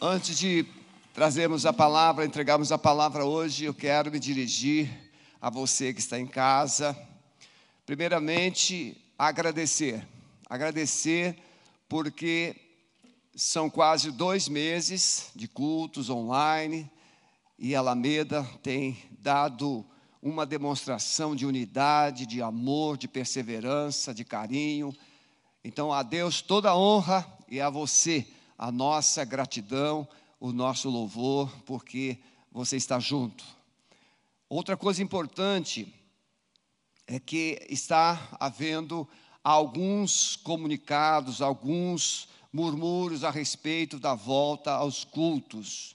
Antes de trazermos a palavra, entregarmos a palavra hoje, eu quero me dirigir a você que está em casa. Primeiramente, agradecer. Agradecer porque são quase dois meses de cultos online e Alameda tem dado uma demonstração de unidade, de amor, de perseverança, de carinho. Então, a Deus toda a honra e a você a nossa gratidão, o nosso louvor, porque você está junto. Outra coisa importante é que está havendo alguns comunicados, alguns murmúrios a respeito da volta aos cultos.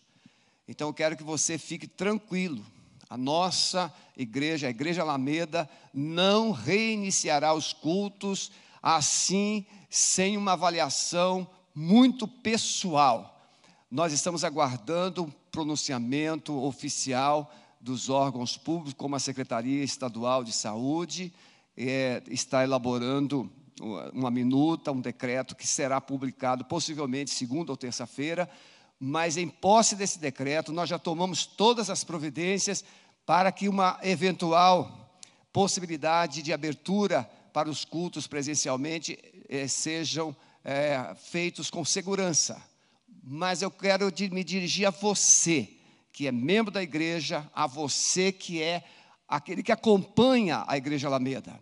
Então eu quero que você fique tranquilo. A nossa igreja, a Igreja Alameda, não reiniciará os cultos assim, sem uma avaliação muito pessoal. Nós estamos aguardando um pronunciamento oficial dos órgãos públicos, como a Secretaria Estadual de Saúde, é, está elaborando uma minuta, um decreto que será publicado possivelmente segunda ou terça-feira, mas em posse desse decreto, nós já tomamos todas as providências para que uma eventual possibilidade de abertura para os cultos presencialmente eh, sejam é, feitos com segurança. Mas eu quero me dirigir a você, que é membro da igreja, a você que é aquele que acompanha a Igreja Alameda.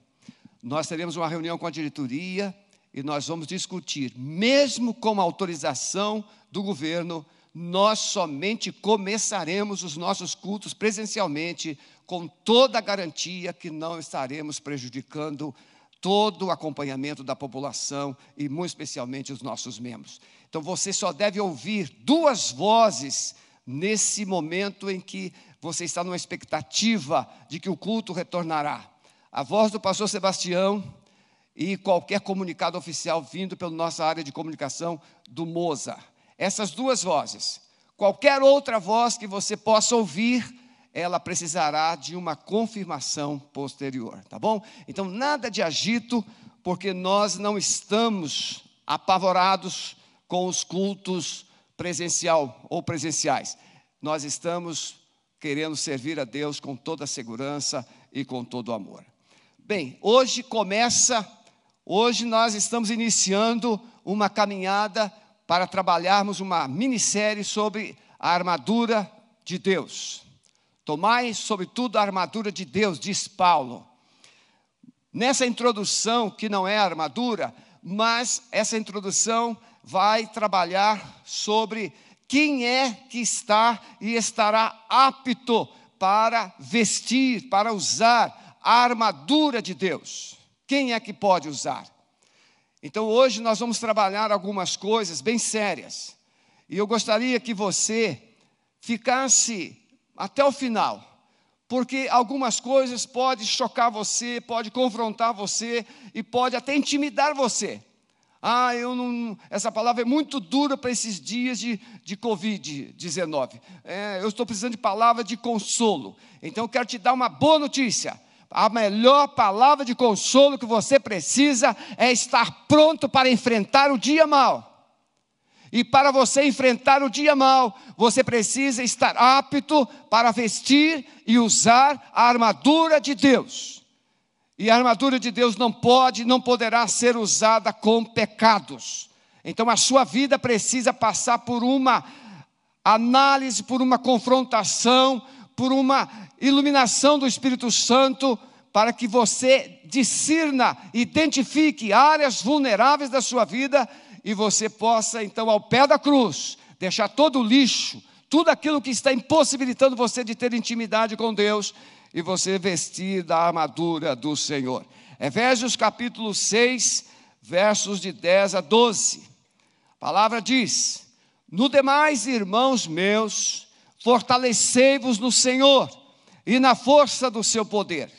Nós teremos uma reunião com a diretoria e nós vamos discutir, mesmo com a autorização do governo, nós somente começaremos os nossos cultos presencialmente, com toda a garantia que não estaremos prejudicando todo o acompanhamento da população e, muito especialmente, os nossos membros. Então, você só deve ouvir duas vozes nesse momento em que você está numa expectativa de que o culto retornará: a voz do pastor Sebastião e qualquer comunicado oficial vindo pela nossa área de comunicação do Moza. Essas duas vozes. Qualquer outra voz que você possa ouvir ela precisará de uma confirmação posterior, tá bom? Então, nada de agito, porque nós não estamos apavorados com os cultos presencial ou presenciais. Nós estamos querendo servir a Deus com toda a segurança e com todo o amor. Bem, hoje começa, hoje nós estamos iniciando uma caminhada para trabalharmos uma minissérie sobre a armadura de Deus. Tomai, sobretudo, a armadura de Deus, diz Paulo. Nessa introdução, que não é armadura, mas essa introdução vai trabalhar sobre quem é que está e estará apto para vestir, para usar a armadura de Deus. Quem é que pode usar? Então hoje nós vamos trabalhar algumas coisas bem sérias. E eu gostaria que você ficasse até o final, porque algumas coisas podem chocar você, pode confrontar você e pode até intimidar você. Ah, eu não. Essa palavra é muito dura para esses dias de, de Covid-19. É, eu estou precisando de palavra de consolo. Então eu quero te dar uma boa notícia. A melhor palavra de consolo que você precisa é estar pronto para enfrentar o dia mal. E para você enfrentar o dia mal, você precisa estar apto para vestir e usar a armadura de Deus. E a armadura de Deus não pode, não poderá ser usada com pecados. Então a sua vida precisa passar por uma análise, por uma confrontação, por uma iluminação do Espírito Santo, para que você discirna, identifique áreas vulneráveis da sua vida e você possa, então, ao pé da cruz, deixar todo o lixo, tudo aquilo que está impossibilitando você de ter intimidade com Deus e você vestir da armadura do Senhor. Efésios capítulo 6, versos de 10 a 12. A palavra diz: No demais, irmãos meus, fortalecei-vos no Senhor e na força do seu poder.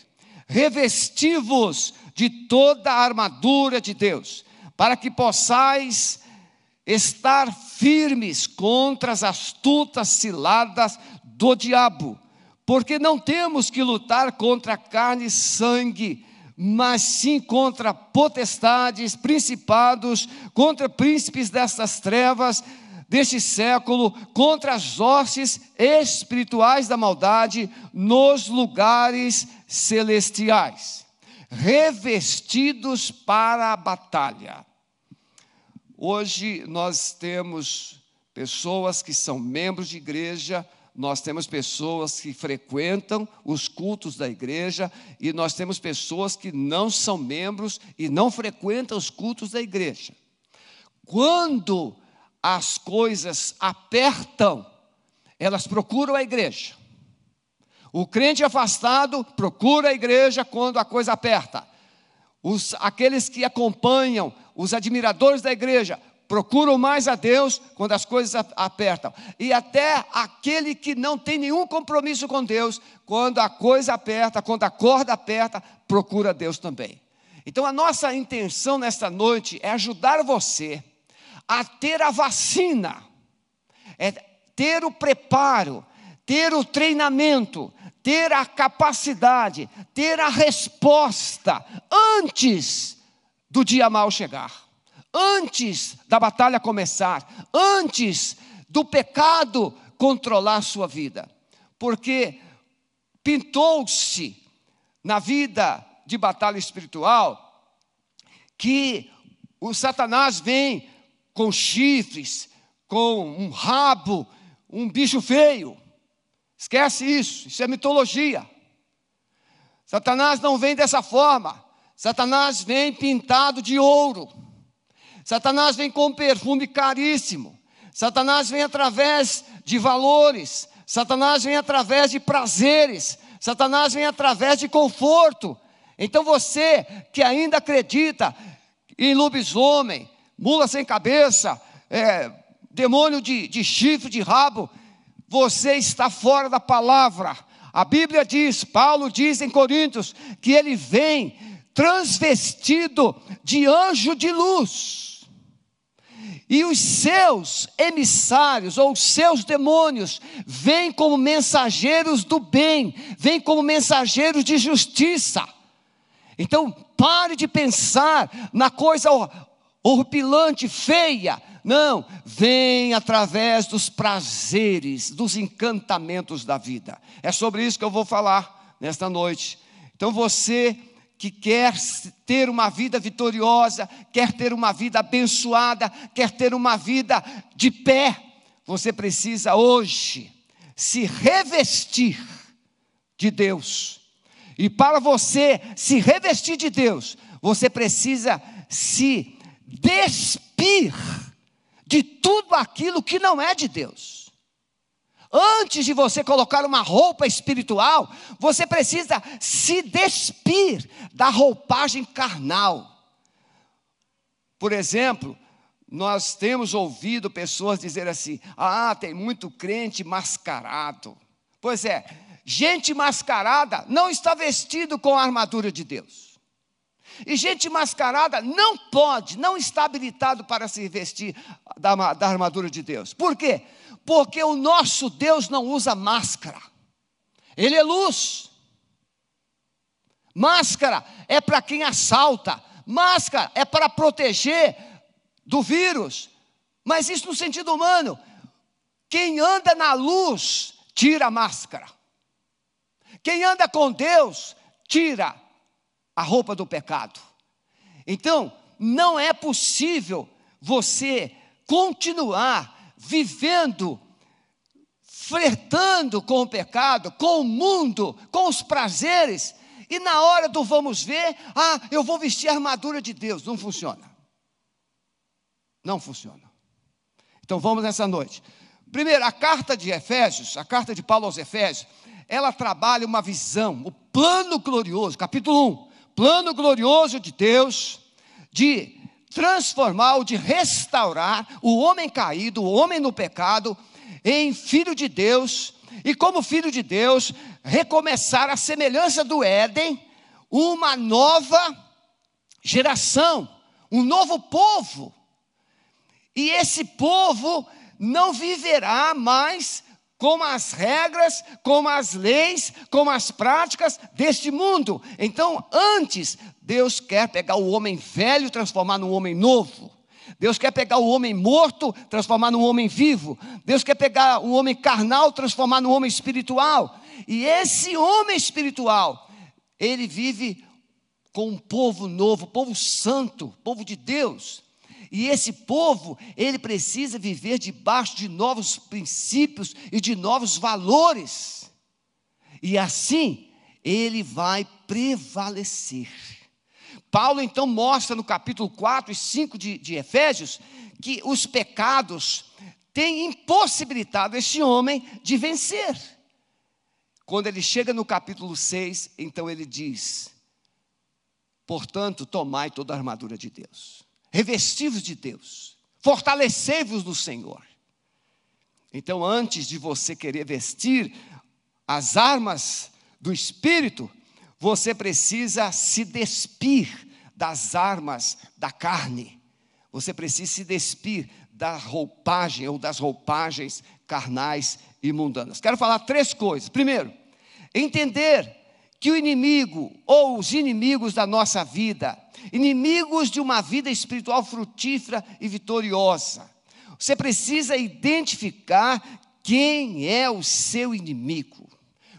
Revesti-vos de toda a armadura de Deus para que possais estar firmes contra as astutas ciladas do diabo, porque não temos que lutar contra carne e sangue, mas sim contra potestades, principados, contra príncipes destas trevas, deste século contra as hostes espirituais da maldade nos lugares celestiais, revestidos para a batalha. Hoje nós temos pessoas que são membros de igreja, nós temos pessoas que frequentam os cultos da igreja e nós temos pessoas que não são membros e não frequentam os cultos da igreja. Quando as coisas apertam, elas procuram a igreja. O crente afastado procura a igreja quando a coisa aperta. Os, aqueles que acompanham, os admiradores da igreja, procuram mais a Deus quando as coisas apertam. E até aquele que não tem nenhum compromisso com Deus, quando a coisa aperta, quando a corda aperta, procura Deus também. Então a nossa intenção nesta noite é ajudar você a ter a vacina, é ter o preparo, ter o treinamento, ter a capacidade, ter a resposta antes do dia mal chegar antes da batalha começar, antes do pecado controlar sua vida. Porque pintou-se na vida de batalha espiritual que o Satanás vem com chifres, com um rabo, um bicho feio. Esquece isso, isso é mitologia. Satanás não vem dessa forma. Satanás vem pintado de ouro. Satanás vem com perfume caríssimo. Satanás vem através de valores. Satanás vem através de prazeres. Satanás vem através de conforto. Então você que ainda acredita em lobisomem, mula sem cabeça, é, demônio de, de chifre, de rabo, você está fora da palavra. A Bíblia diz, Paulo diz em Coríntios, que ele vem transvestido de anjo de luz. E os seus emissários, ou os seus demônios, vêm como mensageiros do bem, vêm como mensageiros de justiça. Então, pare de pensar na coisa horripilante, feia. Não, vem através dos prazeres, dos encantamentos da vida. É sobre isso que eu vou falar nesta noite. Então, você que quer ter uma vida vitoriosa, quer ter uma vida abençoada, quer ter uma vida de pé, você precisa hoje se revestir de Deus. E para você se revestir de Deus, você precisa se despir de tudo aquilo que não é de Deus. Antes de você colocar uma roupa espiritual, você precisa se despir da roupagem carnal. Por exemplo, nós temos ouvido pessoas dizer assim: ah, tem muito crente mascarado. Pois é, gente mascarada não está vestido com a armadura de Deus. E gente mascarada não pode, não está habilitado para se vestir da, da armadura de Deus. Por quê? Porque o nosso Deus não usa máscara, Ele é luz. Máscara é para quem assalta, máscara é para proteger do vírus, mas isso no sentido humano. Quem anda na luz, tira a máscara. Quem anda com Deus, tira a roupa do pecado. Então, não é possível você continuar vivendo, flertando com o pecado, com o mundo, com os prazeres, e na hora do vamos ver, ah, eu vou vestir a armadura de Deus. Não funciona. Não funciona. Então vamos nessa noite. Primeiro, a carta de Efésios, a carta de Paulo aos Efésios, ela trabalha uma visão, o plano glorioso, capítulo 1, plano glorioso de Deus, de transformar ou de restaurar o homem caído, o homem no pecado, em filho de Deus, e como filho de Deus, recomeçar a semelhança do Éden, uma nova geração, um novo povo. E esse povo não viverá mais como as regras, como as leis, como as práticas deste mundo. Então, antes, Deus quer pegar o homem velho e transformar num homem novo. Deus quer pegar o homem morto, transformar num homem vivo. Deus quer pegar o homem carnal, transformar num homem espiritual. E esse homem espiritual, ele vive com um povo novo, povo santo, povo de Deus. E esse povo, ele precisa viver debaixo de novos princípios e de novos valores. E assim, ele vai prevalecer. Paulo então mostra no capítulo 4 e 5 de, de Efésios que os pecados têm impossibilitado esse homem de vencer. Quando ele chega no capítulo 6, então ele diz: Portanto, tomai toda a armadura de Deus, revestivos de Deus, fortalecei-vos no Senhor. Então, antes de você querer vestir as armas do Espírito, você precisa se despir das armas da carne. Você precisa se despir da roupagem ou das roupagens carnais e mundanas. Quero falar três coisas. Primeiro, entender que o inimigo ou os inimigos da nossa vida, inimigos de uma vida espiritual frutífera e vitoriosa, você precisa identificar quem é o seu inimigo.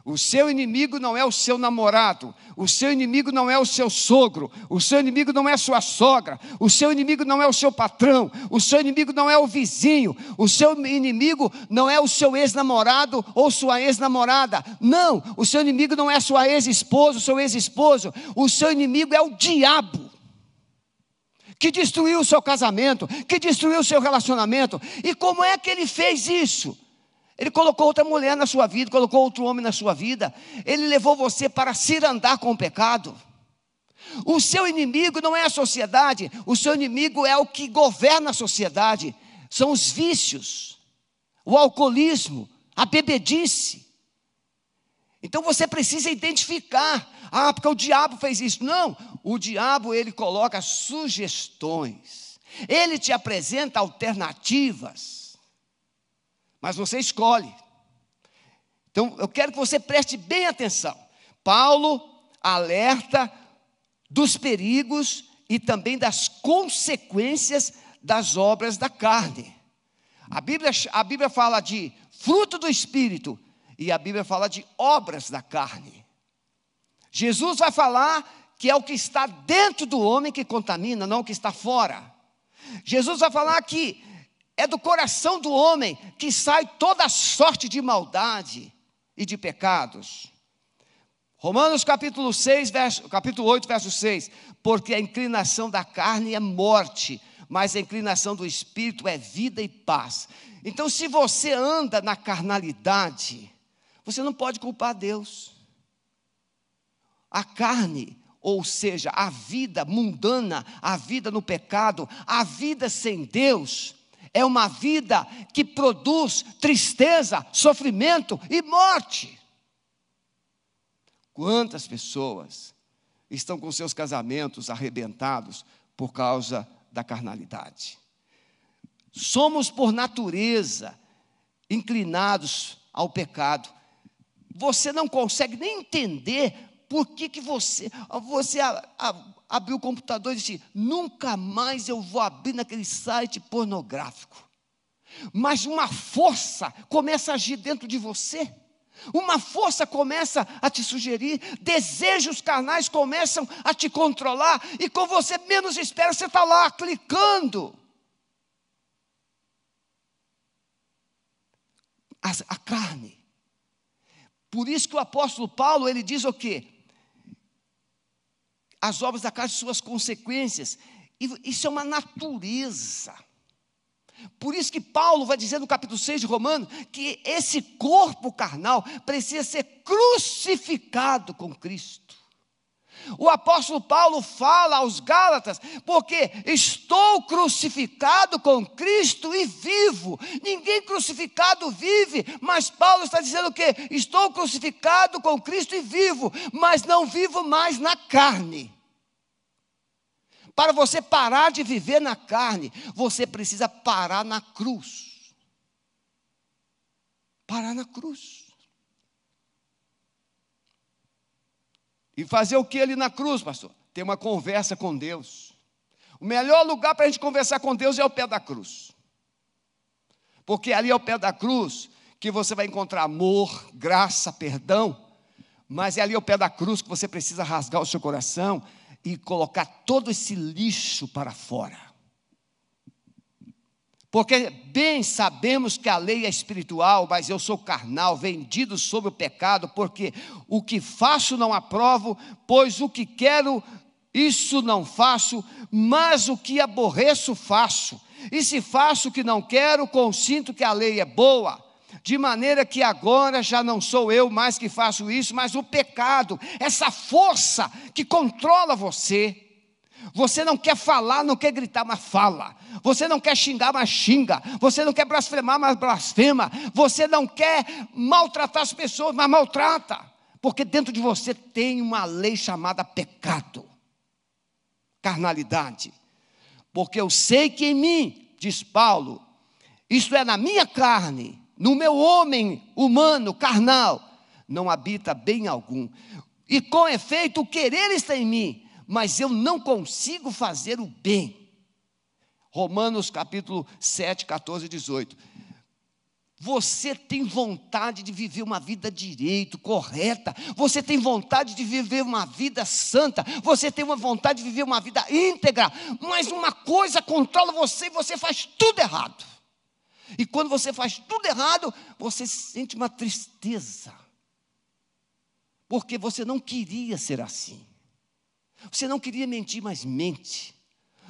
O seu inimigo não é o seu namorado, o seu inimigo não é o seu sogro, o seu inimigo não é sua sogra, o seu inimigo não é o seu patrão, o seu inimigo não é o vizinho, o seu inimigo não é o seu ex-namorado ou sua ex-namorada. Não, o seu inimigo não é sua ex-esposa, o seu ex-esposo, o seu inimigo é o diabo. Que destruiu o seu casamento, que destruiu o seu relacionamento. E como é que ele fez isso? Ele colocou outra mulher na sua vida, colocou outro homem na sua vida. Ele levou você para se andar com o pecado. O seu inimigo não é a sociedade, o seu inimigo é o que governa a sociedade. São os vícios, o alcoolismo, a bebedice. Então você precisa identificar. Ah, porque o diabo fez isso. Não, o diabo ele coloca sugestões. Ele te apresenta alternativas mas você escolhe. Então, eu quero que você preste bem atenção. Paulo alerta dos perigos e também das consequências das obras da carne. A Bíblia, a Bíblia fala de fruto do Espírito e a Bíblia fala de obras da carne. Jesus vai falar que é o que está dentro do homem que contamina, não o que está fora. Jesus vai falar que é do coração do homem que sai toda sorte de maldade e de pecados. Romanos capítulo 6, verso, capítulo 8, verso 6. Porque a inclinação da carne é morte, mas a inclinação do espírito é vida e paz. Então, se você anda na carnalidade, você não pode culpar Deus. A carne, ou seja, a vida mundana, a vida no pecado, a vida sem Deus, é uma vida que produz tristeza, sofrimento e morte. Quantas pessoas estão com seus casamentos arrebentados por causa da carnalidade? Somos, por natureza, inclinados ao pecado. Você não consegue nem entender por que, que você, você abriu o computador e disse: nunca mais eu vou abrir naquele site pornográfico. Mas uma força começa a agir dentro de você. Uma força começa a te sugerir, desejos carnais começam a te controlar, e com você menos espera, você está lá clicando. A, a, carne. Por isso que o apóstolo Paulo, ele diz o quê? As obras da carne, suas consequências. Isso é uma natureza. Por isso que Paulo vai dizer no capítulo 6 de Romanos que esse corpo carnal precisa ser crucificado com Cristo. O apóstolo Paulo fala aos Gálatas, porque estou crucificado com Cristo e vivo. Ninguém crucificado vive, mas Paulo está dizendo o quê? Estou crucificado com Cristo e vivo, mas não vivo mais na carne. Para você parar de viver na carne, você precisa parar na cruz. Parar na cruz. E fazer o que ali na cruz, pastor? Ter uma conversa com Deus. O melhor lugar para a gente conversar com Deus é o pé da cruz. Porque ali é o pé da cruz que você vai encontrar amor, graça, perdão. Mas é ali ao pé da cruz que você precisa rasgar o seu coração e colocar todo esse lixo para fora. Porque bem sabemos que a lei é espiritual, mas eu sou carnal, vendido sob o pecado, porque o que faço não aprovo, pois o que quero, isso não faço, mas o que aborreço faço. E se faço o que não quero, consinto que a lei é boa. De maneira que agora já não sou eu mais que faço isso, mas o pecado, essa força que controla você. Você não quer falar, não quer gritar, mas fala. Você não quer xingar, mas xinga. Você não quer blasfemar, mas blasfema. Você não quer maltratar as pessoas, mas maltrata. Porque dentro de você tem uma lei chamada pecado, carnalidade. Porque eu sei que em mim, diz Paulo, isto é, na minha carne, no meu homem humano, carnal, não habita bem algum. E com efeito, o querer está em mim, mas eu não consigo fazer o bem. Romanos capítulo 7, 14 e 18. Você tem vontade de viver uma vida direito, correta. Você tem vontade de viver uma vida santa. Você tem uma vontade de viver uma vida íntegra. Mas uma coisa controla você e você faz tudo errado. E quando você faz tudo errado, você sente uma tristeza. Porque você não queria ser assim. Você não queria mentir, mas mente.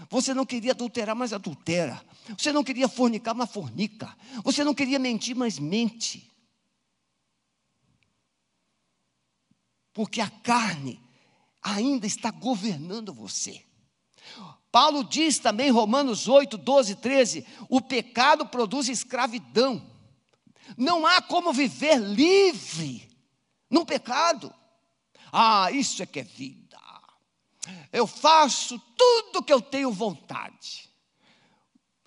Você não queria adulterar, mas adultera. Você não queria fornicar, mas fornica. Você não queria mentir, mas mente. Porque a carne ainda está governando você. Paulo diz também, Romanos 8, 12, 13: o pecado produz escravidão. Não há como viver livre num pecado. Ah, isso é que é vida. Eu faço tudo que eu tenho vontade.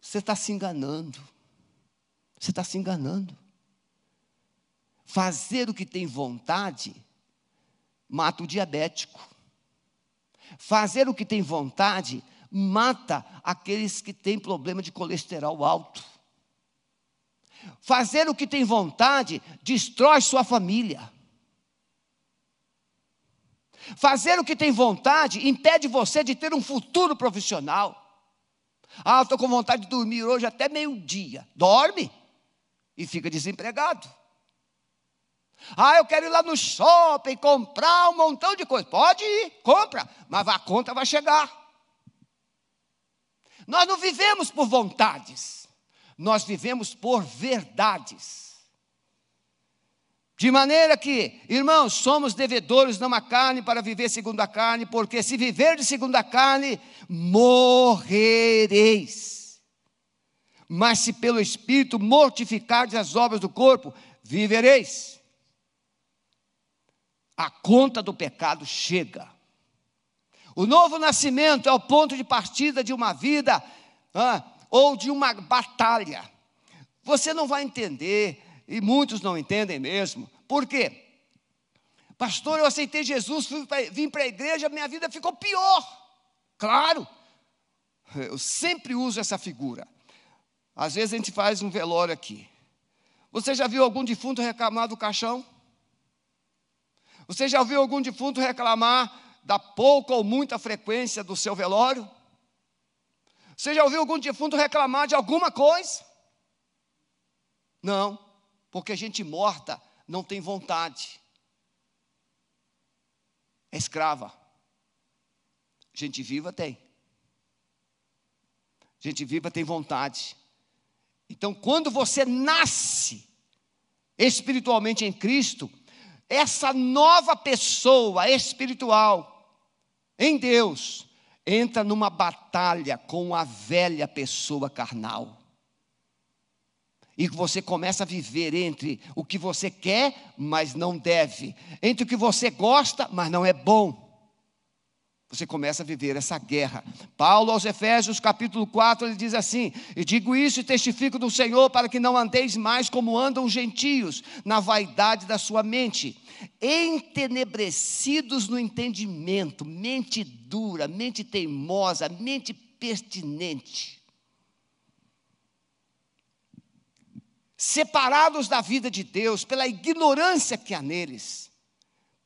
Você está se enganando. Você está se enganando. Fazer o que tem vontade mata o diabético. Fazer o que tem vontade mata aqueles que têm problema de colesterol alto. Fazer o que tem vontade destrói sua família. Fazer o que tem vontade impede você de ter um futuro profissional. Ah, estou com vontade de dormir hoje até meio-dia. Dorme e fica desempregado. Ah, eu quero ir lá no shopping comprar um montão de coisa. Pode ir, compra, mas a conta vai chegar. Nós não vivemos por vontades, nós vivemos por verdades. De maneira que, irmãos, somos devedores não a carne para viver segundo a carne, porque se viver de segundo a carne, morrereis. Mas se pelo Espírito mortificardes as obras do corpo, vivereis. A conta do pecado chega. O novo nascimento é o ponto de partida de uma vida ah, ou de uma batalha. Você não vai entender, e muitos não entendem mesmo. Por quê? Pastor, eu aceitei Jesus, vim para a igreja, minha vida ficou pior. Claro, eu sempre uso essa figura. Às vezes a gente faz um velório aqui. Você já viu algum defunto reclamar do caixão? Você já viu algum defunto reclamar da pouca ou muita frequência do seu velório? Você já ouviu algum defunto reclamar de alguma coisa? Não, porque gente morta não tem vontade, é escrava. Gente viva tem. Gente viva tem vontade. Então, quando você nasce espiritualmente em Cristo, essa nova pessoa espiritual, em Deus, entra numa batalha com a velha pessoa carnal. E você começa a viver entre o que você quer, mas não deve, entre o que você gosta, mas não é bom. Você começa a viver essa guerra. Paulo aos Efésios, capítulo 4, ele diz assim: E digo isso e testifico do Senhor para que não andeis mais como andam os gentios, na vaidade da sua mente entenebrecidos no entendimento, mente dura, mente teimosa, mente impertinente. Separados da vida de Deus pela ignorância que há neles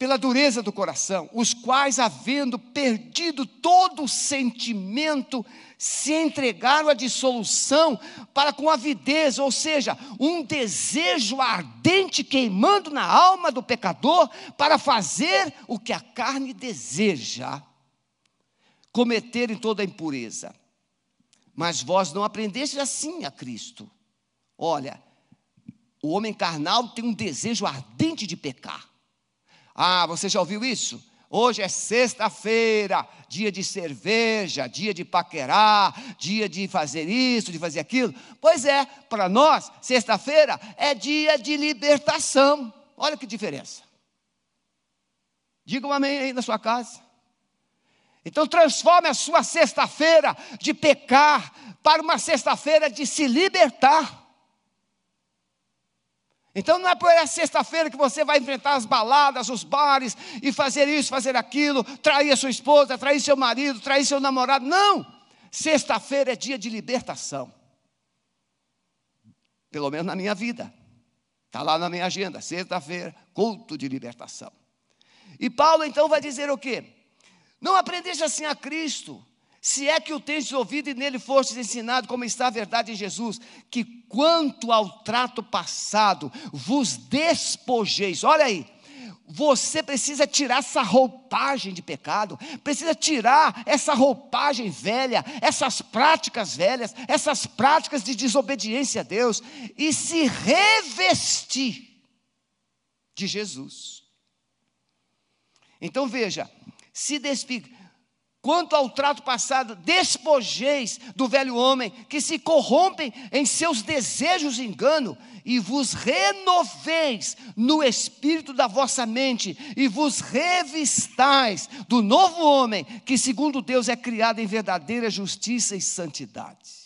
pela dureza do coração, os quais, havendo perdido todo o sentimento, se entregaram à dissolução para com avidez, ou seja, um desejo ardente queimando na alma do pecador para fazer o que a carne deseja, cometerem toda a impureza. Mas vós não aprendestes assim a Cristo. Olha, o homem carnal tem um desejo ardente de pecar. Ah, você já ouviu isso? Hoje é sexta-feira, dia de cerveja, dia de paquerar, dia de fazer isso, de fazer aquilo. Pois é, para nós, sexta-feira é dia de libertação. Olha que diferença. Diga um amém aí na sua casa. Então transforme a sua sexta-feira de pecar para uma sexta-feira de se libertar. Então não é por essa sexta-feira que você vai enfrentar as baladas, os bares e fazer isso, fazer aquilo, trair a sua esposa, trair seu marido, trair seu namorado. Não! Sexta-feira é dia de libertação. Pelo menos na minha vida. Está lá na minha agenda, sexta-feira, culto de libertação. E Paulo então vai dizer o quê? Não aprendeste assim a Cristo, se é que o tendes ouvido e nele fostes ensinado, como está a verdade em Jesus, que quanto ao trato passado vos despojeis, olha aí, você precisa tirar essa roupagem de pecado, precisa tirar essa roupagem velha, essas práticas velhas, essas práticas de desobediência a Deus e se revestir de Jesus. Então veja, se despigar Quanto ao trato passado, despojeis do velho homem, que se corrompem em seus desejos de engano, e vos renoveis no espírito da vossa mente, e vos revistais do novo homem, que segundo Deus é criado em verdadeira justiça e santidade.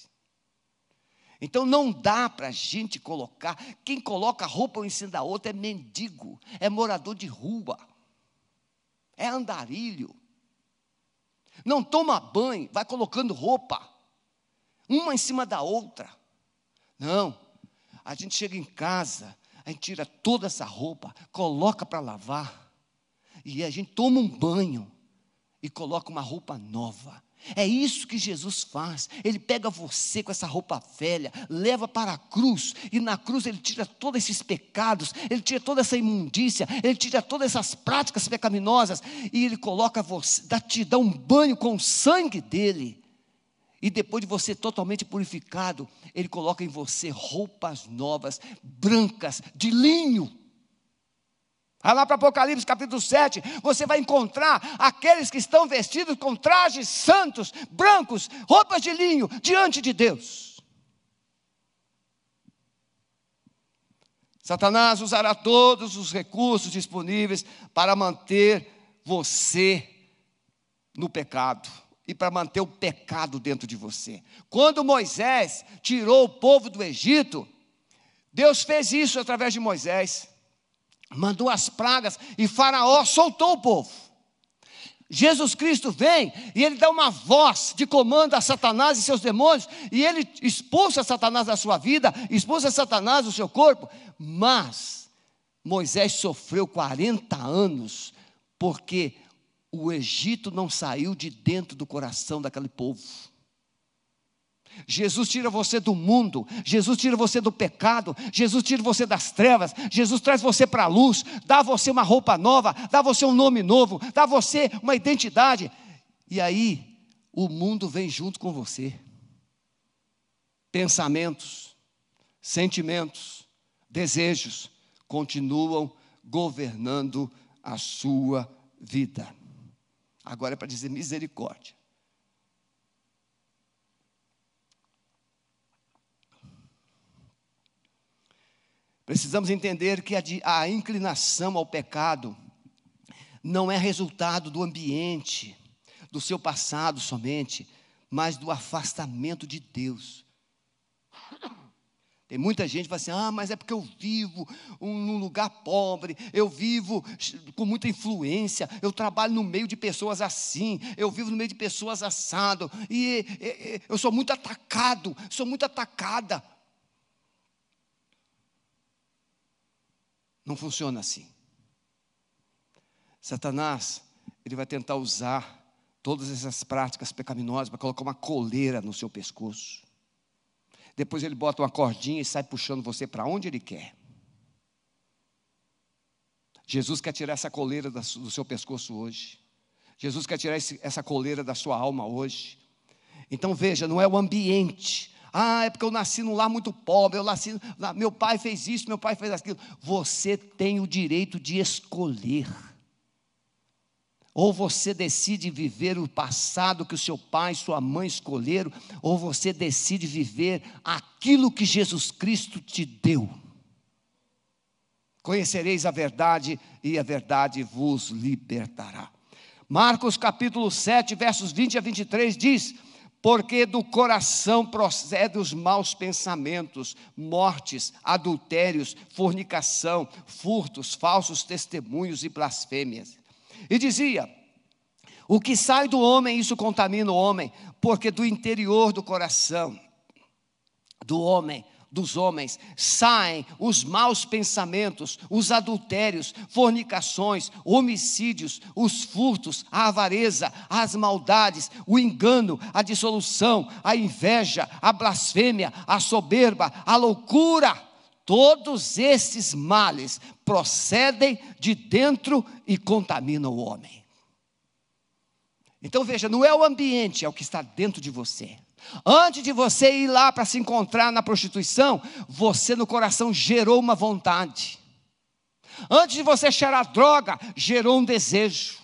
Então não dá para a gente colocar, quem coloca roupa em cima da outra é mendigo, é morador de rua, é andarilho não toma banho, vai colocando roupa, uma em cima da outra. Não, a gente chega em casa, a gente tira toda essa roupa, coloca para lavar, e a gente toma um banho e coloca uma roupa nova. É isso que Jesus faz. Ele pega você com essa roupa velha, leva para a cruz, e na cruz ele tira todos esses pecados, ele tira toda essa imundícia, ele tira todas essas práticas pecaminosas, e ele coloca você, dá, te dá um banho com o sangue dele. E depois de você totalmente purificado, ele coloca em você roupas novas, brancas, de linho lá para Apocalipse capítulo 7, você vai encontrar aqueles que estão vestidos com trajes santos, brancos, roupas de linho, diante de Deus. Satanás usará todos os recursos disponíveis para manter você no pecado e para manter o pecado dentro de você. Quando Moisés tirou o povo do Egito, Deus fez isso através de Moisés mandou as pragas e Faraó soltou o povo. Jesus Cristo vem e ele dá uma voz de comando a Satanás e seus demônios, e ele expulsa Satanás da sua vida, expulsa Satanás do seu corpo, mas Moisés sofreu 40 anos, porque o Egito não saiu de dentro do coração daquele povo. Jesus tira você do mundo, Jesus tira você do pecado, Jesus tira você das trevas, Jesus traz você para a luz, dá você uma roupa nova, dá você um nome novo, dá você uma identidade. E aí, o mundo vem junto com você. Pensamentos, sentimentos, desejos continuam governando a sua vida. Agora é para dizer misericórdia. Precisamos entender que a, inclinação ao pecado não é resultado do ambiente, do seu passado somente, mas do afastamento de Deus. Tem muita gente que fala assim: ah, mas é porque eu vivo num lugar pobre, eu vivo com muita influência, eu trabalho no meio de pessoas assim, eu vivo no meio de pessoas assado, e, e, e eu sou muito atacado, sou muito atacada. Não funciona assim. Satanás, ele vai tentar usar todas essas práticas pecaminosas para colocar uma coleira no seu pescoço. Depois ele bota uma cordinha e sai puxando você para onde ele quer. Jesus quer tirar essa coleira do seu pescoço hoje. Jesus quer tirar essa coleira da sua alma hoje. Então veja, não é o ambiente. Ah, é porque eu nasci num lar muito pobre, eu nasci, meu pai fez isso, meu pai fez aquilo. Você tem o direito de escolher. Ou você decide viver o passado que o seu pai e sua mãe escolheram, ou você decide viver aquilo que Jesus Cristo te deu. Conhecereis a verdade e a verdade vos libertará. Marcos capítulo 7, versos 20 a 23 diz: Porque do coração procede os maus pensamentos, mortes, adultérios, fornicação, furtos, falsos testemunhos e blasfêmias. E dizia: O que sai do homem, isso contamina o homem, porque do interior do coração do homem, dos homens, saem os maus pensamentos, os adultérios, fornicações, homicídios, os furtos, a avareza, as maldades, o engano, a dissolução, a inveja, a blasfêmia, a soberba, a loucura. Todos esses males procedem de dentro e contaminam o homem. Então veja, não é o ambiente, é o que está dentro de você. Antes de você ir lá para se encontrar na prostituição, você no coração gerou uma vontade. Antes de você cheirar droga, gerou um desejo.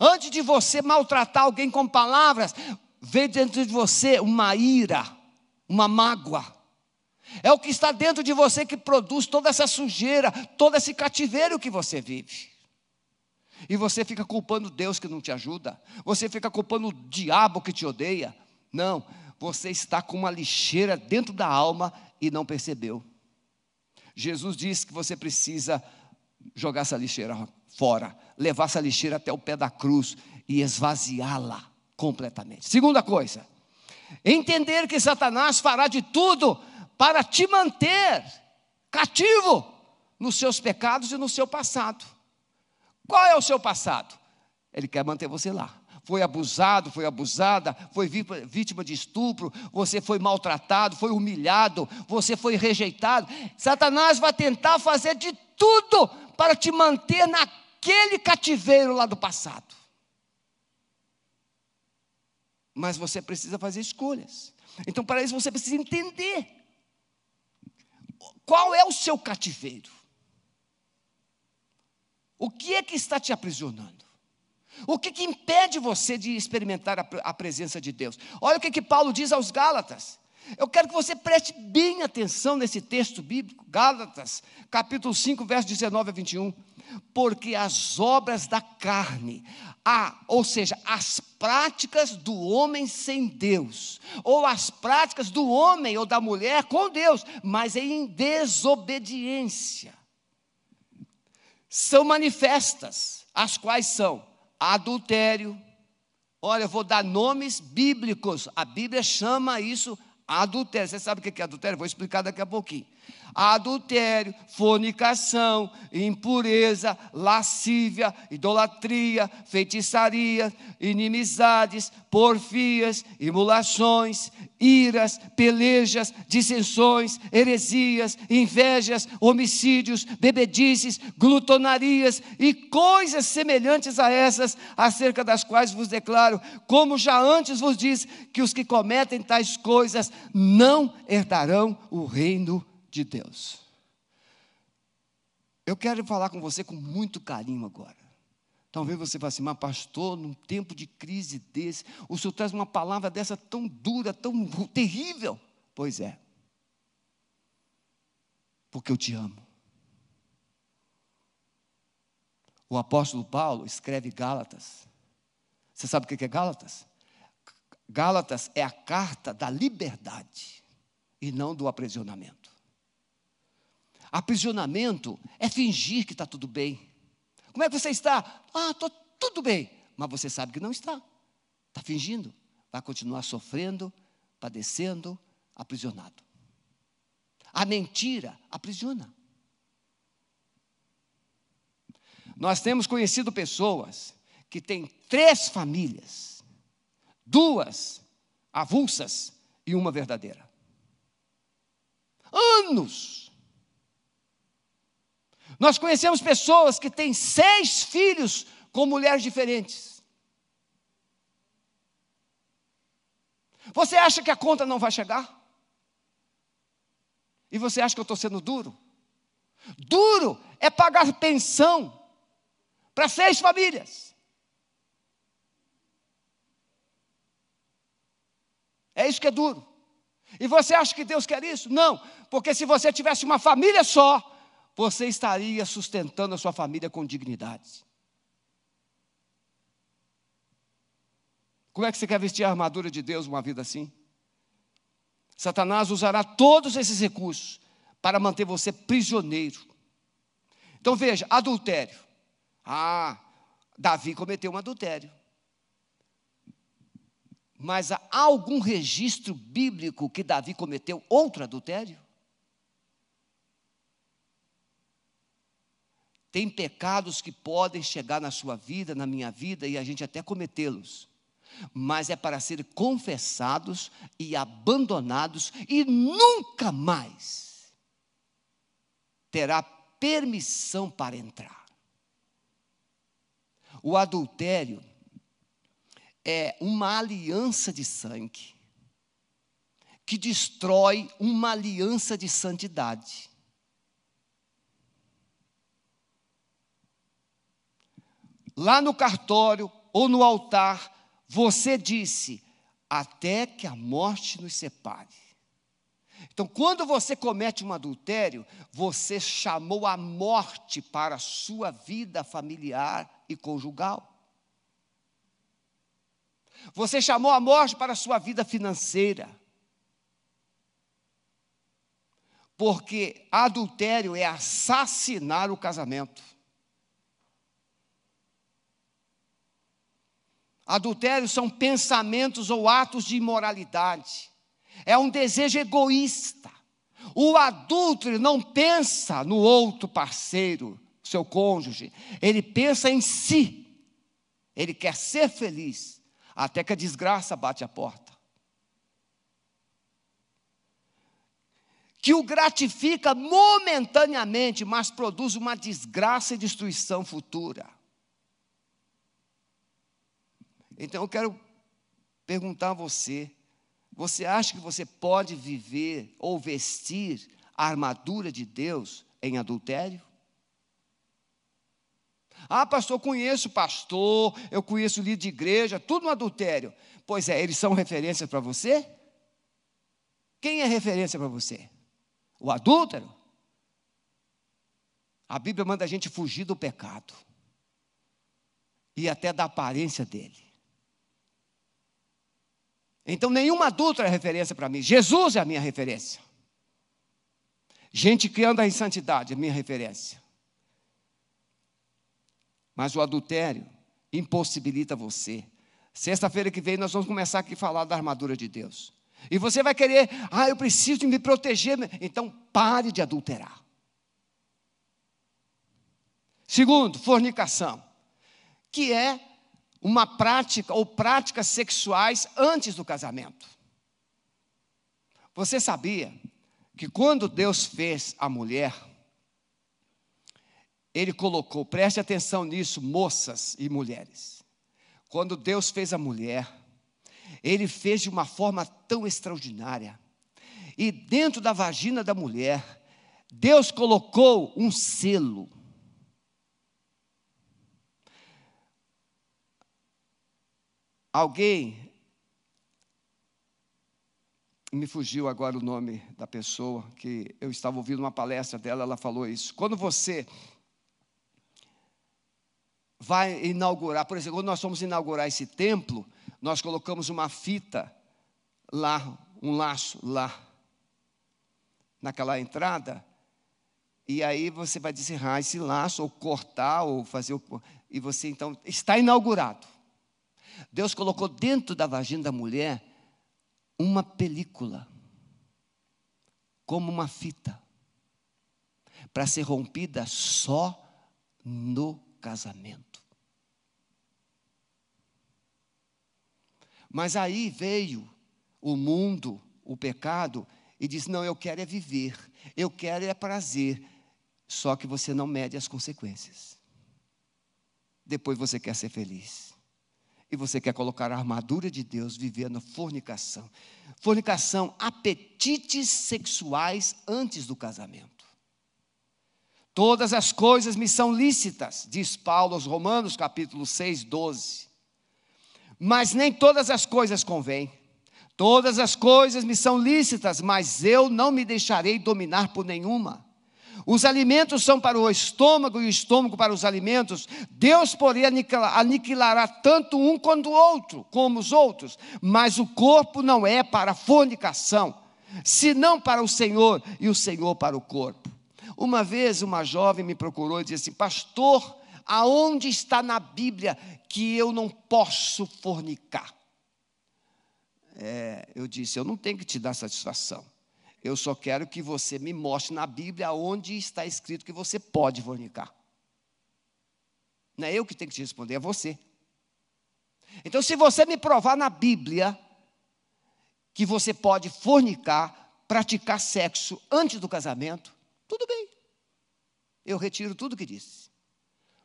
Antes de você maltratar alguém com palavras, veio dentro de você uma ira, uma mágoa. É o que está dentro de você que produz toda essa sujeira, todo esse cativeiro que você vive. E você fica culpando Deus que não te ajuda, você fica culpando o diabo que te odeia. Não, você está com uma lixeira dentro da alma e não percebeu. Jesus disse que você precisa jogar essa lixeira fora, levar essa lixeira até o pé da cruz e esvaziá-la completamente. Segunda coisa, entender que Satanás fará de tudo para te manter cativo nos seus pecados e no seu passado. Qual é o seu passado? Ele quer manter você lá. Foi abusado, foi abusada, foi vítima de estupro, você foi maltratado, foi humilhado, você foi rejeitado. Satanás vai tentar fazer de tudo para te manter naquele cativeiro lá do passado. Mas você precisa fazer escolhas. Então, para isso, você precisa entender qual é o seu cativeiro? O que é que está te aprisionando? O que, que impede você de experimentar a, a, presença de Deus? Olha o que, que Paulo diz aos Gálatas. Eu quero que você preste bem atenção nesse texto bíblico, Gálatas, capítulo 5, verso 19 a 21 porque as obras da carne, a, ou seja, as práticas do homem sem Deus, ou as práticas do homem ou da mulher com Deus, mas em desobediência, são manifestas, as quais são adultério. Olha, eu vou dar nomes bíblicos, a Bíblia chama isso adultério. Você sabe o que é adultério? Vou explicar daqui a pouquinho adultério, fornicação, impureza, lascívia, idolatria, feitiçaria, inimizades, porfias, imulações, iras, pelejas, dissensões, heresias, invejas, homicídios, bebedices, glutonarias e coisas semelhantes a essas, acerca das quais vos declaro, como já antes vos disse, que os que cometem tais coisas não herdarão o reino de Deus. Eu quero falar com você com muito carinho agora. Talvez você fale assim, mas pastor, num tempo de crise desse, o senhor traz uma palavra dessa tão dura, tão terrível. Pois é. Porque eu te amo. O apóstolo Paulo escreve Gálatas. Você sabe o que é Gálatas? Gálatas é a carta da liberdade. e não do aprisionamento. Aprisionamento é fingir que está tudo bem. Como é que você está? Ah, estou tudo bem. Mas você sabe que não está. Está fingindo. Vai continuar sofrendo, padecendo, aprisionado. A mentira aprisiona. Nós temos conhecido pessoas que têm três famílias, duas avulsas e uma verdadeira. Anos. Nós conhecemos pessoas que têm seis filhos com mulheres diferentes. Você acha que a conta não vai chegar? E você acha que eu estou sendo duro? Duro é pagar pensão para seis famílias. É isso que é duro. E você acha que Deus quer isso? Não, porque se você tivesse uma família só, você estaria sustentando a sua família com dignidade. Como é que você quer vestir a armadura de Deus uma vida assim? Satanás usará todos esses recursos para manter você prisioneiro. Então veja, adultério. Ah, Davi cometeu um adultério. Mas há algum registro bíblico que Davi cometeu outro adultério? Tem pecados que podem chegar na sua vida, na minha vida, e a gente até cometê-los. Mas é para serem confessados e abandonados, e nunca mais terá permissão para entrar. O adultério é uma aliança de sangue que destrói uma aliança de santidade. Lá no cartório ou no altar, você disse: até que a morte nos separe. Então, quando você comete um adultério, você chamou a morte para a sua vida familiar e conjugal. Você chamou a morte para a sua vida financeira. Porque adultério é assassinar o casamento. Adultério são pensamentos ou atos de imoralidade. É um desejo egoísta. O adúltero não pensa no outro parceiro, seu cônjuge, ele pensa em si. Ele quer ser feliz, até que a desgraça bate a porta. Que o gratifica momentaneamente, mas produz uma desgraça e destruição futura. Então eu quero perguntar a você: você acha que você pode viver ou vestir a armadura de Deus em adultério? Ah, pastor, conheço pastor, eu conheço líder de igreja, tudo no adultério. Pois é, eles são referência para você? Quem é referência para você? O adúltero? A Bíblia manda a gente fugir do pecado e até da aparência dele. Então, nenhuma adulta é referência para mim. Jesus é a minha referência. Gente que anda em santidade é minha referência. Mas o adultério impossibilita você. Sexta-feira que vem nós vamos começar aqui a falar da armadura de Deus. E você vai querer, ah, eu preciso me proteger. Então pare de adulterar. Segundo, fornicação, que é uma prática ou práticas sexuais antes do casamento. Você sabia que quando Deus fez a mulher, ele colocou, preste atenção nisso, moças e mulheres. Quando Deus fez a mulher, ele fez de uma forma tão extraordinária. E dentro da vagina da mulher, Deus colocou um selo. Alguém, me fugiu agora o nome da pessoa, que eu estava ouvindo uma palestra dela, ela falou isso. Quando você vai inaugurar, por exemplo, quando nós fomos inaugurar esse templo, nós colocamos uma fita lá, um laço lá. naquela entrada, e aí você vai descerrar esse laço, ou cortar, ou fazer. E você então está inaugurado. Deus colocou dentro da vagina da mulher uma película, como uma fita, para ser rompida só no casamento. Mas aí veio o mundo, o pecado, e disse: Não, eu quero é viver, eu quero é prazer, só que você não mede as consequências. Depois você quer ser feliz. E você quer colocar a armadura de Deus, vivendo fornicação. Fornicação, apetites sexuais antes do casamento. Todas as coisas me são lícitas, diz Paulo aos Romanos, capítulo 6, 12. Mas nem todas as coisas convêm. Todas as coisas me são lícitas, mas eu não me deixarei dominar por nenhuma. Os alimentos são para o estômago e o estômago para os alimentos. Deus, porém, aniquilará tanto um quanto o outro, como os outros. Mas o corpo não é para a fornicação, senão para o Senhor e o Senhor para o corpo. Uma vez uma jovem me procurou e disse assim: Pastor, aonde está na Bíblia que eu não posso fornicar? É, eu disse: Eu não tenho que te dar satisfação. Eu só quero que você me mostre na Bíblia onde está escrito que você pode fornicar. Não é eu que tenho que te responder, é você. Então, se você me provar na Bíblia que você pode fornicar, praticar sexo antes do casamento, tudo bem. Eu retiro tudo que disse.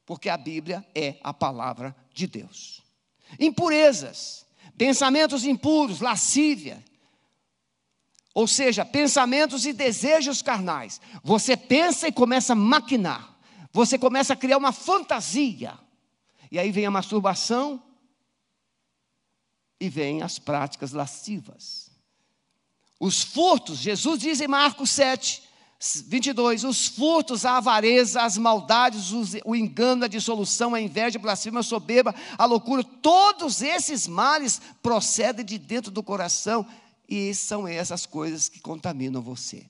Porque a Bíblia é a palavra de Deus. Impurezas, pensamentos impuros, lascívia. Ou seja, pensamentos e desejos carnais. Você pensa e começa a maquinar. Você começa a criar uma fantasia. E aí vem a masturbação e vem as práticas lascivas. Os furtos, Jesus diz em Marcos 7, 22, os furtos, a avareza, as maldades, o engano, a dissolução, a inveja, a blasfêmia, a soberba, a loucura, todos esses males procedem de dentro do coração e são essas coisas que contaminam você.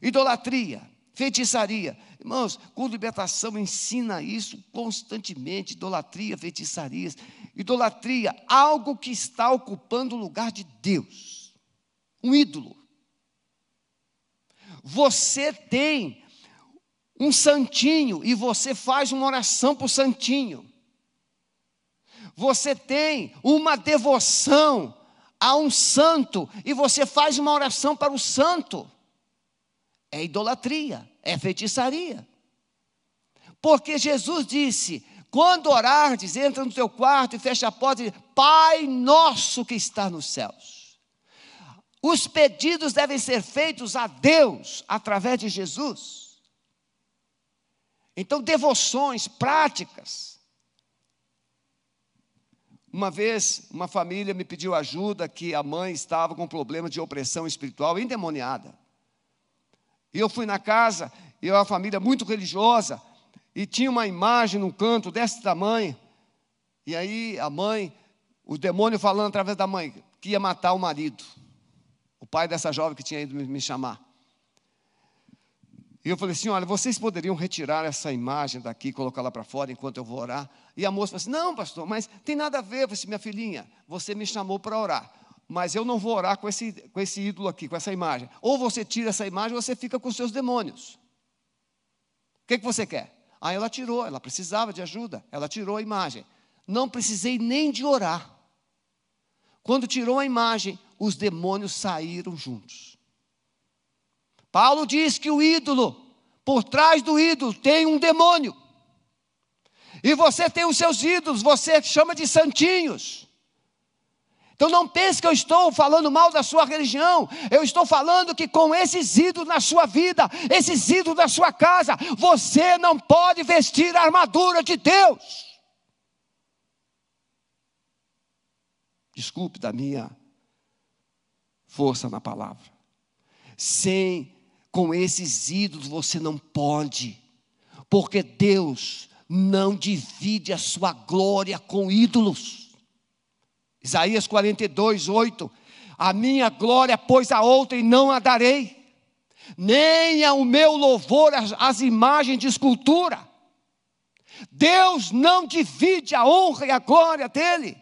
Idolatria, feitiçaria. Irmãos, com libertação ensina isso constantemente: idolatria, feitiçarias. Idolatria, algo que está ocupando o lugar de Deus. Um ídolo. Você tem um santinho e você faz uma oração para o santinho. Você tem uma devoção a um santo e você faz uma oração para o santo. É idolatria, é feitiçaria. Porque Jesus disse: quando orardes, entra no teu quarto e fecha a porta e diz, Pai nosso que está nos céus. Os pedidos devem ser feitos a Deus através de Jesus. Então, devoções, práticas. Uma vez, uma família me pediu ajuda que a mãe estava com problema de opressão espiritual endemoniada. E eu fui na casa, e eu, uma família muito religiosa, e tinha uma imagem num canto desse tamanho. E aí a mãe, o demônio falando através da mãe, que ia matar o marido o pai dessa jovem que tinha ido me chamar. E eu falei assim: olha, vocês poderiam retirar essa imagem daqui colocar lá para fora enquanto eu vou orar? E a moça falou assim: não, pastor, mas tem nada a ver. Eu falei assim: minha filhinha, você me chamou para orar, mas eu não vou orar com esse, com esse ídolo aqui, com essa imagem. Ou você tira essa imagem, ou você fica com seus demônios. O que, que você quer? Aí ela tirou, ela precisava de ajuda, ela tirou a imagem. Não precisei nem de orar. Quando tirou a imagem, os demônios saíram juntos. Paulo diz que o ídolo, por trás do ídolo, tem um demônio. E você tem os seus ídolos, você chama de santinhos. Então não pense que eu estou falando mal da sua religião, eu estou falando que com esses ídolos na sua vida, esses ídolos na sua casa, você não pode vestir a armadura de Deus. Desculpe da minha força na palavra. Sem, com esses ídolos você não pode, porque Deus não divide a sua glória com ídolos. Isaías 42, 8. A minha glória, pois a outra e não a darei. nem ao meu louvor às imagens de escultura. Deus não divide a honra e a glória dele.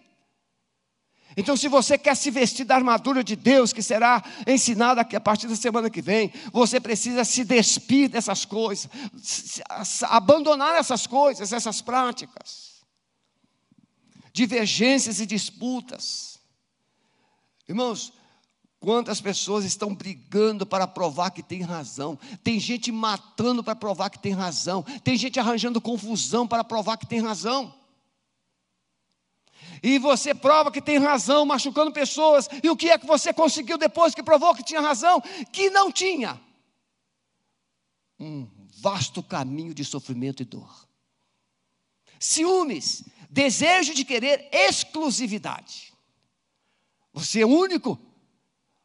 Então, se você quer se vestir da armadura de Deus, que será ensinada a partir da semana que vem, você precisa se despir dessas coisas, abandonar essas coisas, essas práticas, divergências e disputas. Irmãos, Quantas pessoas estão brigando para provar que tem razão? Tem gente matando para provar que tem razão. Tem gente arranjando confusão para provar que tem razão. E você prova que tem razão, machucando pessoas. E o que é que você conseguiu depois que provou que tinha razão? Que não tinha. Um vasto caminho de sofrimento e dor. Ciúmes, desejo de querer exclusividade. Você é único,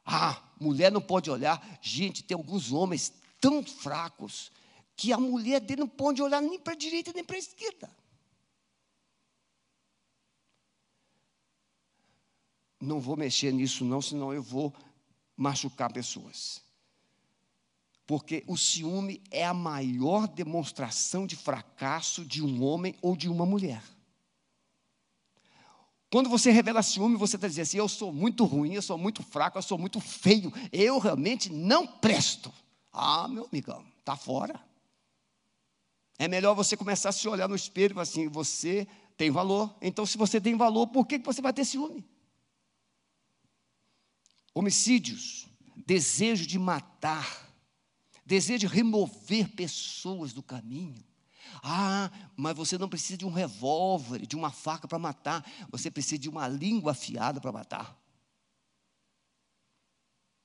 ah, mulher não pode olhar. Gente, tem alguns homens tão fracos que a mulher dele não pode olhar nem para a direita nem para a esquerda. Não vou mexer nisso, não, senão eu vou machucar pessoas. Porque o ciúme é a maior demonstração de fracasso de um homem ou de uma mulher. Quando você revela ciúme, você está dizendo assim: eu sou muito ruim, eu sou muito fraco, eu sou muito feio, eu realmente não presto. Ah, meu amigão, está fora. É melhor você começar a se olhar no espelho e falar assim: você tem valor. Então, se você tem valor, por que você vai ter ciúme? Homicídios, desejo de matar, desejo de remover pessoas do caminho. Ah, mas você não precisa de um revólver, de uma faca para matar, você precisa de uma língua afiada para matar.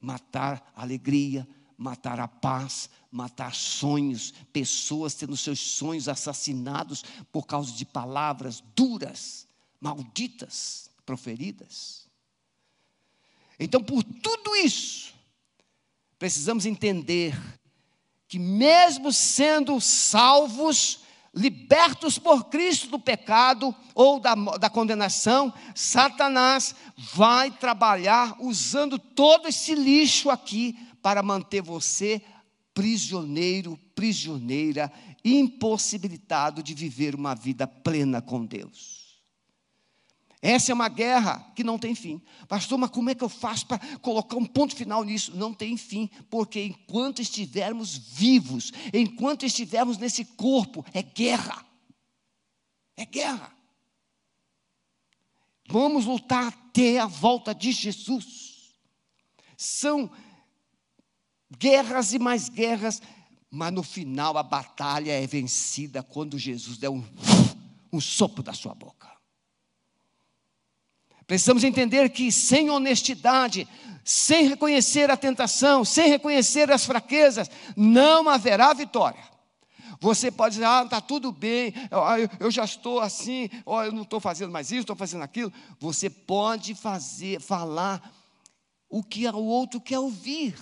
Matar a alegria, matar a paz, matar sonhos, pessoas tendo seus sonhos assassinados por causa de palavras duras, malditas, proferidas. Então, por tudo isso, precisamos entender que, mesmo sendo salvos, libertos por Cristo do pecado ou da, da condenação, Satanás vai trabalhar usando todo esse lixo aqui para manter você prisioneiro, prisioneira, impossibilitado de viver uma vida plena com Deus. Essa é uma guerra que não tem fim. Pastor, mas como é que eu faço para colocar um ponto final nisso? Não tem fim, porque enquanto estivermos vivos, enquanto estivermos nesse corpo, é guerra. É guerra. Vamos lutar até a volta de Jesus. São guerras e mais guerras, mas no final a batalha é vencida quando Jesus der um, um sopro da sua boca. Precisamos entender que sem honestidade, sem reconhecer a tentação, sem reconhecer as fraquezas, não haverá vitória. Você pode dizer, ah, está tudo bem, eu, já estou assim, eu não estou fazendo mais isso, estou fazendo aquilo. Você pode fazer, falar o que o outro quer ouvir.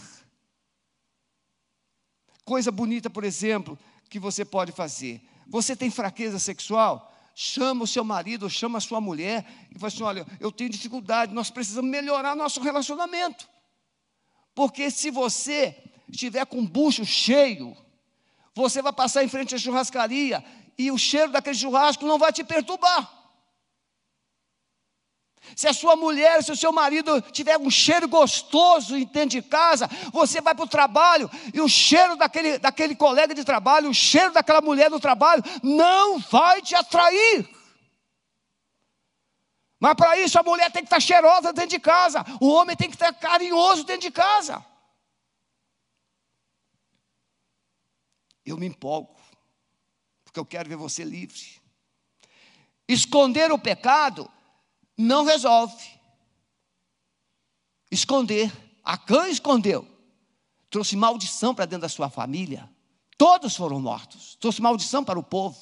Coisa bonita, por exemplo, que você pode fazer. Você tem fraqueza sexual? Chama o seu marido, chama a sua mulher e fala assim: olha, eu tenho dificuldade, nós precisamos melhorar nosso relacionamento. Porque se você estiver com o bucho cheio, você vai passar em frente à churrascaria e o cheiro daquele churrasco não vai te perturbar. Se a sua mulher, se o seu marido tiver um cheiro gostoso dentro de casa, você vai para o trabalho e o cheiro daquele, daquele colega de trabalho, o cheiro daquela mulher do trabalho, não vai te atrair. Mas para isso a mulher tem que estar cheirosa dentro de casa, o homem tem que estar carinhoso dentro de casa. Eu me empolgo, porque eu quero ver você livre. Esconder o pecado não resolve. Esconder. Acã escondeu. Trouxe maldição para dentro da sua família. Todos foram mortos. Trouxe maldição para o povo.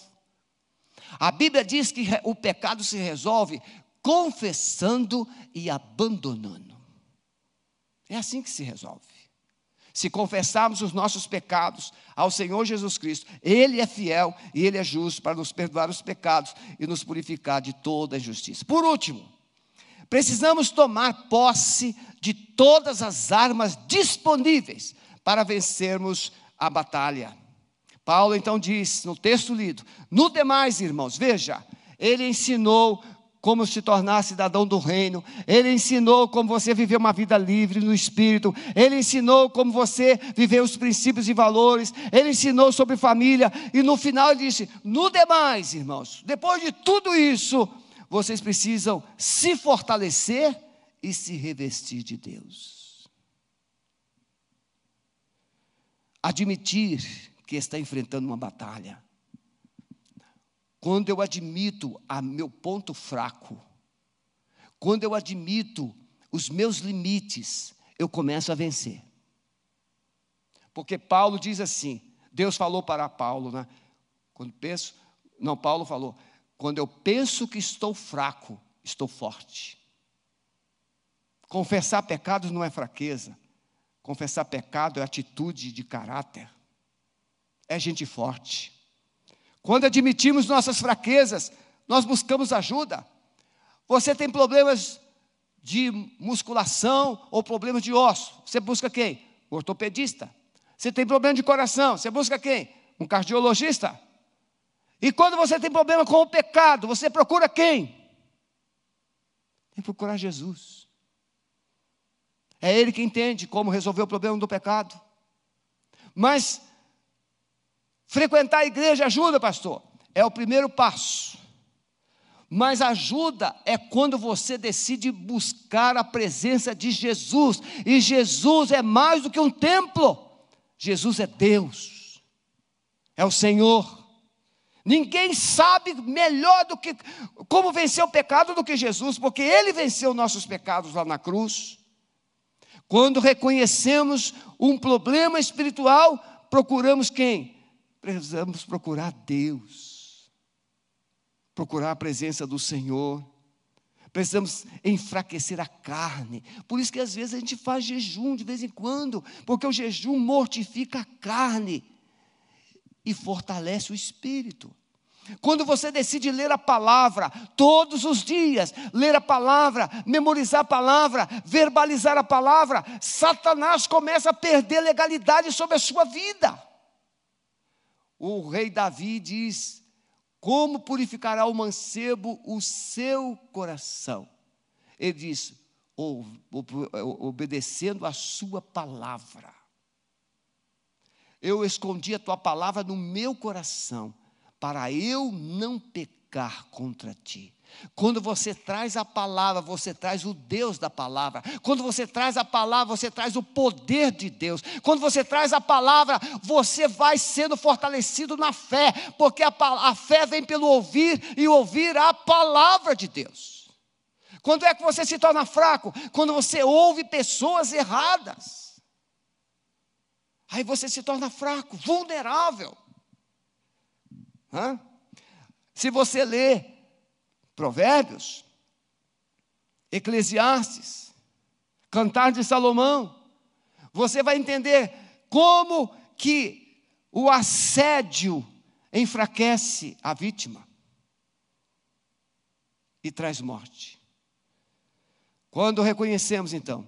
A Bíblia diz que o pecado se resolve confessando e abandonando. É assim que se resolve. Se confessarmos os nossos pecados ao Senhor Jesus Cristo, Ele é fiel e Ele é justo para nos perdoar os pecados e nos purificar de toda a justiça. Por último, precisamos tomar posse de todas as armas disponíveis para vencermos a batalha. Paulo então diz no texto lido: No demais, irmãos, veja, ele ensinou como se tornar cidadão do reino, ele ensinou como você viver uma vida livre no espírito, ele ensinou como você viver os princípios e valores, ele ensinou sobre família, e no final ele disse: No demais, irmãos, depois de tudo isso, vocês precisam se fortalecer e se revestir de Deus. Admitir que está enfrentando uma batalha quando eu admito a meu ponto fraco, quando eu admito os meus limites, eu começo a vencer. Porque Paulo diz assim, Deus falou para Paulo, né? Quando penso, não, Paulo falou, quando eu penso que estou fraco, estou forte. Confessar pecados não é fraqueza. Confessar pecado é atitude de caráter. É gente forte. Quando admitimos nossas fraquezas, nós buscamos ajuda. Você tem problemas de musculação ou problemas de osso, você busca quem? O ortopedista. Você tem problema de coração, você busca quem? Um cardiologista. E quando você tem problema com o pecado, você procura quem? Tem que procurar Jesus. É Ele que entende como resolver o problema do pecado. Mas Frequentar a igreja ajuda, pastor? É o primeiro passo. Mas ajuda é quando você decide buscar a presença de Jesus. E Jesus é mais do que um templo. Jesus é Deus. É o Senhor. Ninguém sabe melhor do que como vencer o pecado do que Jesus, porque ele venceu nossos pecados lá na cruz. Quando reconhecemos um problema espiritual, procuramos quem? Precisamos procurar Deus, procurar a presença do Senhor. Precisamos enfraquecer a carne. Por isso que às vezes a gente faz jejum de vez em quando, porque o jejum mortifica a carne e fortalece o espírito. Quando você decide ler a palavra todos os dias, ler a palavra, memorizar a palavra, verbalizar a palavra, Satanás começa a perder legalidade sobre a sua vida o rei Davi diz: Como purificará o mancebo o seu coração? Ele diz: obedecendo a sua palavra. Eu escondi a tua palavra no meu coração, para eu não pecar contra ti. Quando você traz a palavra, você traz o Deus da palavra. Quando você traz a palavra, você traz o poder de Deus. Quando você traz a palavra, você vai sendo fortalecido na fé, porque a, a fé vem pelo ouvir e ouvir a palavra de Deus. Quando é que você se torna fraco? Quando você ouve pessoas erradas. Aí você se torna fraco, vulnerável. Hã? Se você lê Provérbios, Eclesiastes, Cantar de Salomão, você vai entender como que o assédio enfraquece a vítima e traz morte. Quando reconhecemos então,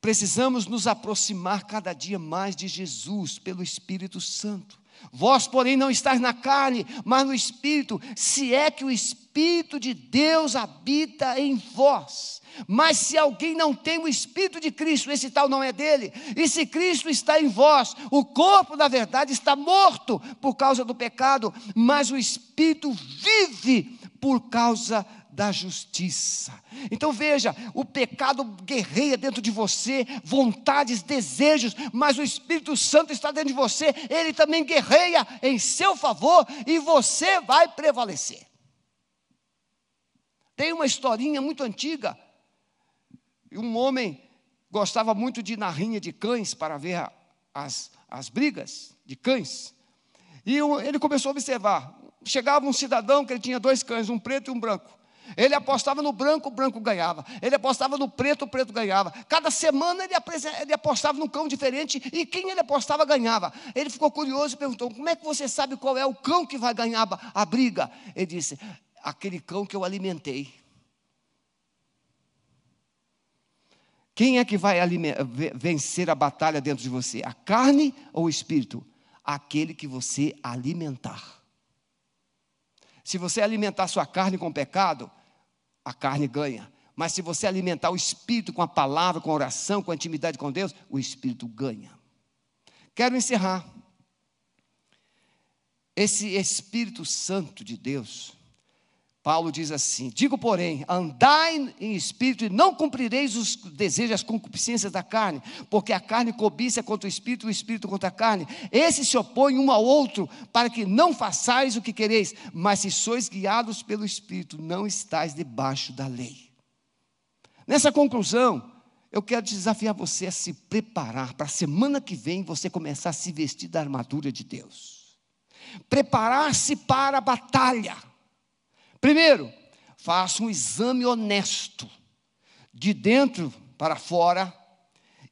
precisamos nos aproximar cada dia mais de Jesus pelo Espírito Santo. Vós, porém, não estáis na carne, mas no Espírito, se é que o Espírito de Deus habita em vós. Mas se alguém não tem o Espírito de Cristo, esse tal não é dele. E se Cristo está em vós, o corpo, na verdade, está morto por causa do pecado, mas o Espírito vive por causa da justiça. Então veja, o pecado guerreia dentro de você, vontades, desejos, mas o Espírito Santo está dentro de você, ele também guerreia em seu favor e você vai prevalecer. Tem uma historinha muito antiga. Um homem gostava muito de ir na rinha de cães para ver as, as brigas de cães. E ele começou a observar. Chegava um cidadão que ele tinha dois cães, um preto e um branco. Ele apostava no branco, o branco ganhava. Ele apostava no preto, o preto ganhava. Cada semana ele, ele apostava num cão diferente e quem ele apostava ganhava. Ele ficou curioso e perguntou: Como é que você sabe qual é o cão que vai ganhar a briga? Ele disse: Aquele cão que eu alimentei. Quem é que vai vencer a batalha dentro de você? A carne ou o espírito? Aquele que você alimentar. Se você alimentar sua carne com pecado, a carne ganha. Mas se você alimentar o espírito com a palavra, com a oração, com a intimidade com Deus, o espírito ganha. Quero encerrar. Esse Espírito Santo de Deus, Paulo diz assim: Digo, porém, andai em espírito e não cumprireis os desejos, as concupiscências da carne, porque a carne cobiça contra o espírito, o espírito contra a carne. Esses se opõem um ao outro, para que não façais o que quereis, mas se sois guiados pelo espírito, não estáis debaixo da lei. Nessa conclusão, eu quero desafiar você a se preparar para a semana que vem você começar a se vestir da armadura de Deus. Preparar-se para a batalha Primeiro, faça um exame honesto, de dentro para fora,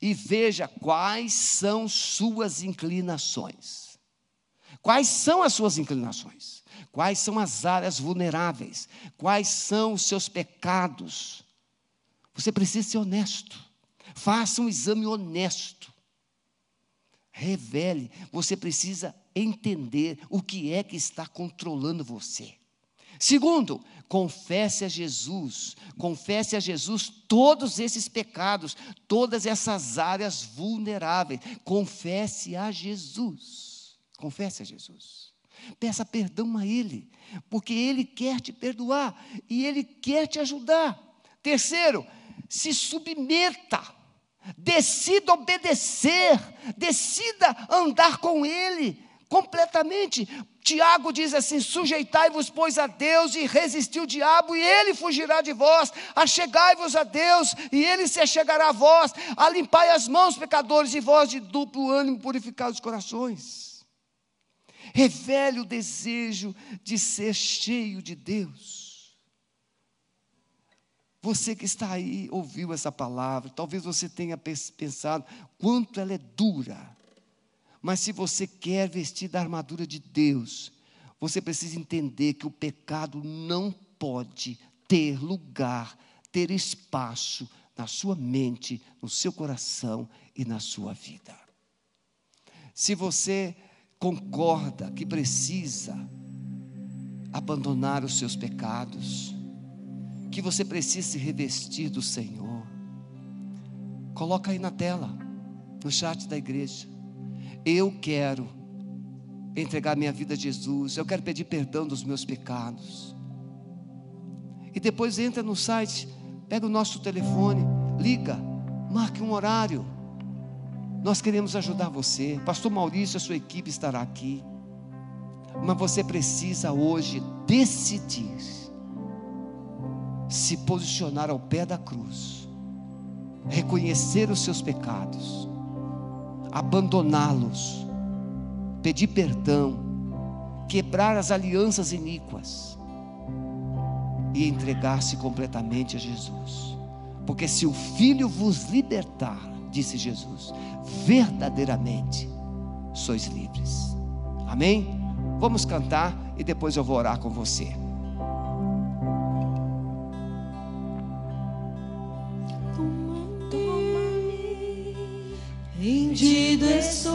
e veja quais são suas inclinações. Quais são as suas inclinações? Quais são as áreas vulneráveis? Quais são os seus pecados? Você precisa ser honesto. Faça um exame honesto. Revele. Você precisa entender o que é que está controlando você. Segundo, confesse a Jesus, confesse a Jesus todos esses pecados, todas essas áreas vulneráveis. Confesse a Jesus. Confesse a Jesus. Peça perdão a Ele, porque Ele quer te perdoar e Ele quer te ajudar. Terceiro, se submeta, decida obedecer, decida andar com Ele completamente. Tiago diz assim: sujeitai-vos, pois, a Deus e resistiu o diabo, e ele fugirá de vós. Achegai-vos a Deus, e ele se achegará a vós. Alimpai as mãos, pecadores, e vós de duplo ânimo purificai os corações. Revele o desejo de ser cheio de Deus. Você que está aí, ouviu essa palavra, talvez você tenha pensado quanto ela é dura mas se você quer vestir da armadura de Deus, você precisa entender que o pecado não pode ter lugar, ter espaço na sua mente, no seu coração e na sua vida. Se você concorda que precisa abandonar os seus pecados, que você precisa se revestir do Senhor, coloca aí na tela, no chat da igreja. Eu quero entregar minha vida a Jesus, eu quero pedir perdão dos meus pecados. E depois entra no site, pega o nosso telefone, liga, marque um horário. Nós queremos ajudar você. Pastor Maurício, a sua equipe estará aqui. Mas você precisa hoje decidir se posicionar ao pé da cruz, reconhecer os seus pecados abandoná-los, pedir perdão, quebrar as alianças iníquas e entregar-se completamente a Jesus. Porque se o Filho vos libertar, disse Jesus, verdadeiramente sois livres. Amém? Vamos cantar e depois eu vou orar com você. Estou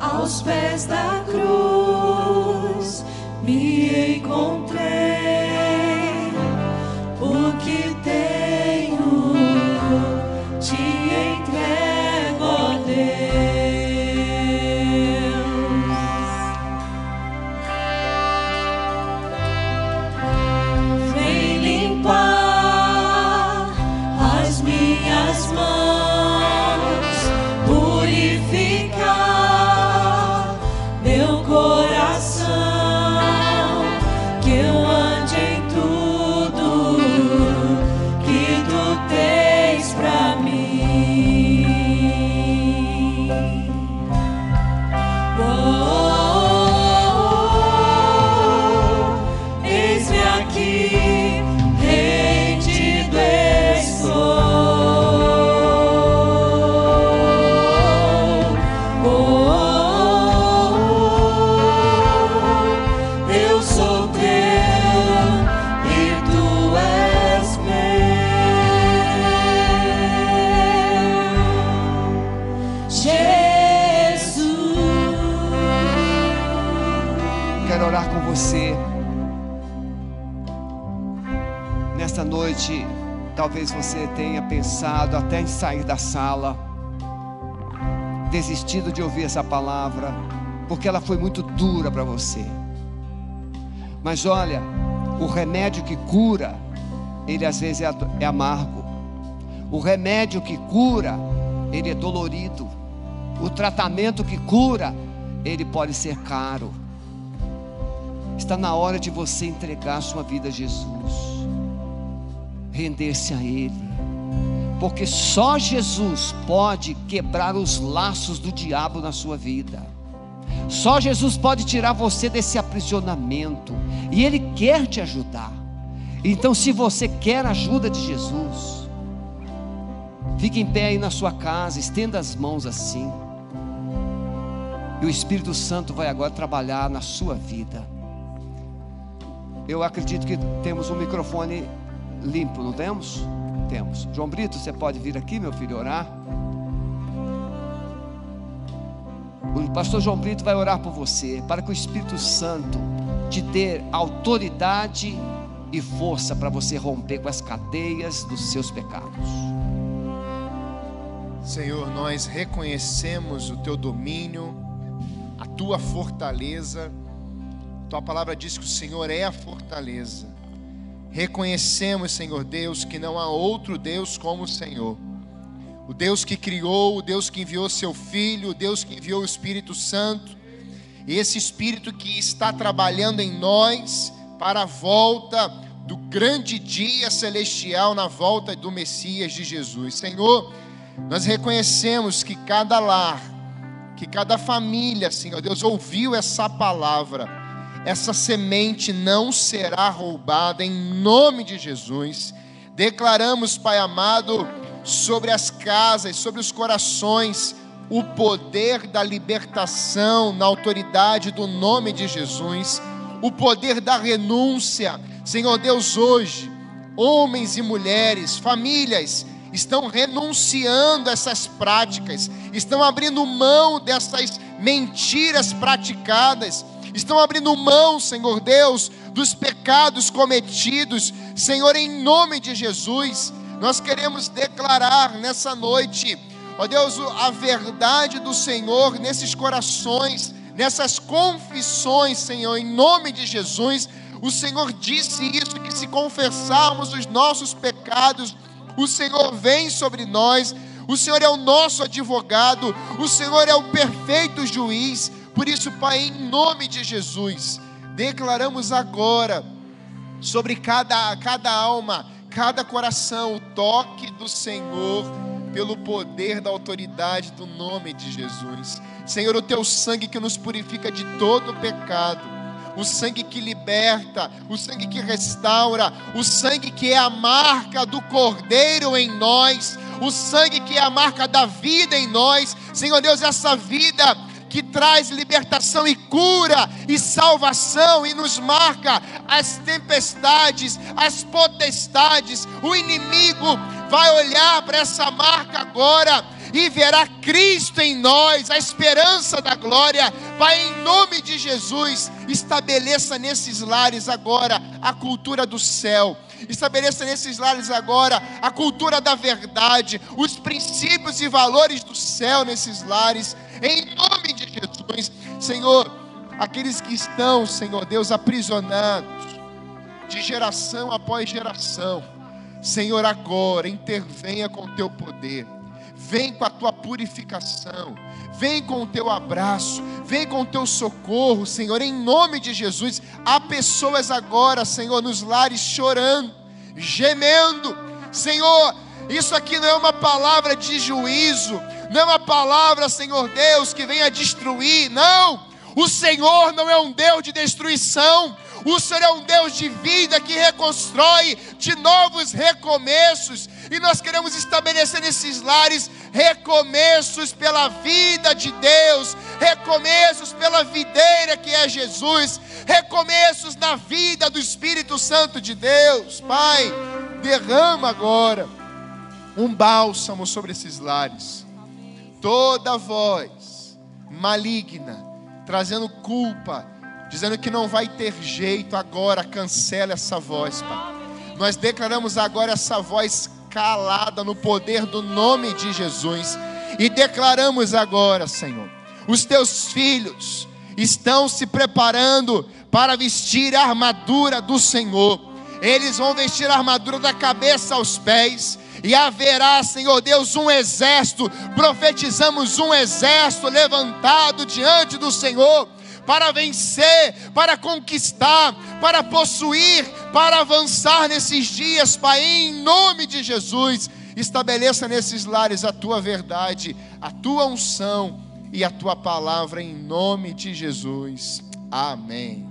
aos pés da cruz, me encontrei, tenha pensado até em sair da sala, desistido de ouvir essa palavra, porque ela foi muito dura para você. Mas olha, o remédio que cura, ele às vezes é, é amargo. O remédio que cura, ele é dolorido. O tratamento que cura, ele pode ser caro. Está na hora de você entregar sua vida a Jesus, render-se a Ele, porque só Jesus pode quebrar os laços do diabo na sua vida. Só Jesus pode tirar você desse aprisionamento, e Ele quer te ajudar. Então, se você quer a ajuda de Jesus, fique em pé aí na sua casa, estenda as mãos assim, e o Espírito Santo vai agora trabalhar na sua vida. Eu acredito que temos um microfone limpo, não temos? Temos. João Brito, você pode vir aqui, meu filho, orar? O pastor João Brito vai orar por você, para que o Espírito Santo te dê autoridade e força para você romper com as cadeias dos seus pecados. Senhor, nós reconhecemos o teu domínio, a tua fortaleza. Tua palavra diz que o Senhor é a fortaleza. Reconhecemos, Senhor Deus, que não há outro Deus como o Senhor. O Deus que criou, o Deus que enviou seu Filho, o Deus que enviou o Espírito Santo, e esse Espírito que está trabalhando em nós para a volta do grande dia celestial, na volta do Messias de Jesus. Senhor, nós reconhecemos que cada lar, que cada família, Senhor Deus, ouviu essa palavra, essa semente não será roubada em nome de Jesus. Declaramos, Pai amado, sobre as casas, sobre os corações, o poder da libertação na autoridade do nome de Jesus, o poder da renúncia. Senhor Deus, hoje, homens e mulheres, famílias, estão renunciando a essas práticas, estão abrindo mão dessas mentiras praticadas, estão abrindo mão, Senhor Deus, dos pecados cometidos, Senhor, em nome de Jesus nós queremos declarar nessa noite, ó Deus, a verdade do Senhor nesses corações, nessas confissões, Senhor, em nome de Jesus. O Senhor disse isso: que se confessarmos os nossos pecados, o Senhor vem sobre nós. O Senhor é o nosso advogado, o Senhor é o perfeito juiz. Por isso, Pai, em nome de Jesus, declaramos agora sobre cada, cada alma cada coração o toque do Senhor pelo poder da autoridade do nome de Jesus. Senhor, o teu sangue que nos purifica de todo pecado, o sangue que liberta, o sangue que restaura, o sangue que é a marca do Cordeiro em nós, o sangue que é a marca da vida em nós. Senhor Deus, essa vida que traz libertação e cura e salvação e nos marca as tempestades, as potestades. O inimigo vai olhar para essa marca agora e verá Cristo em nós, a esperança da glória. Pai, em nome de Jesus, estabeleça nesses lares agora a cultura do céu. Estabeleça nesses lares agora a cultura da verdade, os princípios e valores do céu nesses lares, em nome de Jesus. Senhor, aqueles que estão, Senhor Deus, aprisionados de geração após geração, Senhor, agora intervenha com o teu poder vem com a tua purificação, vem com o teu abraço, vem com o teu socorro, Senhor, em nome de Jesus. Há pessoas agora, Senhor, nos lares chorando, gemendo, Senhor. Isso aqui não é uma palavra de juízo, não uma palavra, Senhor Deus, que venha destruir, não. O Senhor não é um Deus de destruição, o Senhor é um Deus de vida que reconstrói de novos recomeços. E nós queremos estabelecer nesses lares recomeços pela vida de Deus, recomeços pela videira que é Jesus, recomeços na vida do Espírito Santo de Deus. Pai, derrama agora um bálsamo sobre esses lares. Toda voz maligna, trazendo culpa, dizendo que não vai ter jeito agora, cancela essa voz, Pai. Nós declaramos agora essa voz calada no poder do nome de Jesus e declaramos agora, Senhor, os teus filhos estão se preparando para vestir a armadura do Senhor. Eles vão vestir a armadura da cabeça aos pés e haverá, Senhor Deus, um exército, profetizamos um exército levantado diante do Senhor para vencer, para conquistar, para possuir, para avançar nesses dias, Pai, em nome de Jesus. Estabeleça nesses lares a tua verdade, a tua unção e a tua palavra em nome de Jesus. Amém.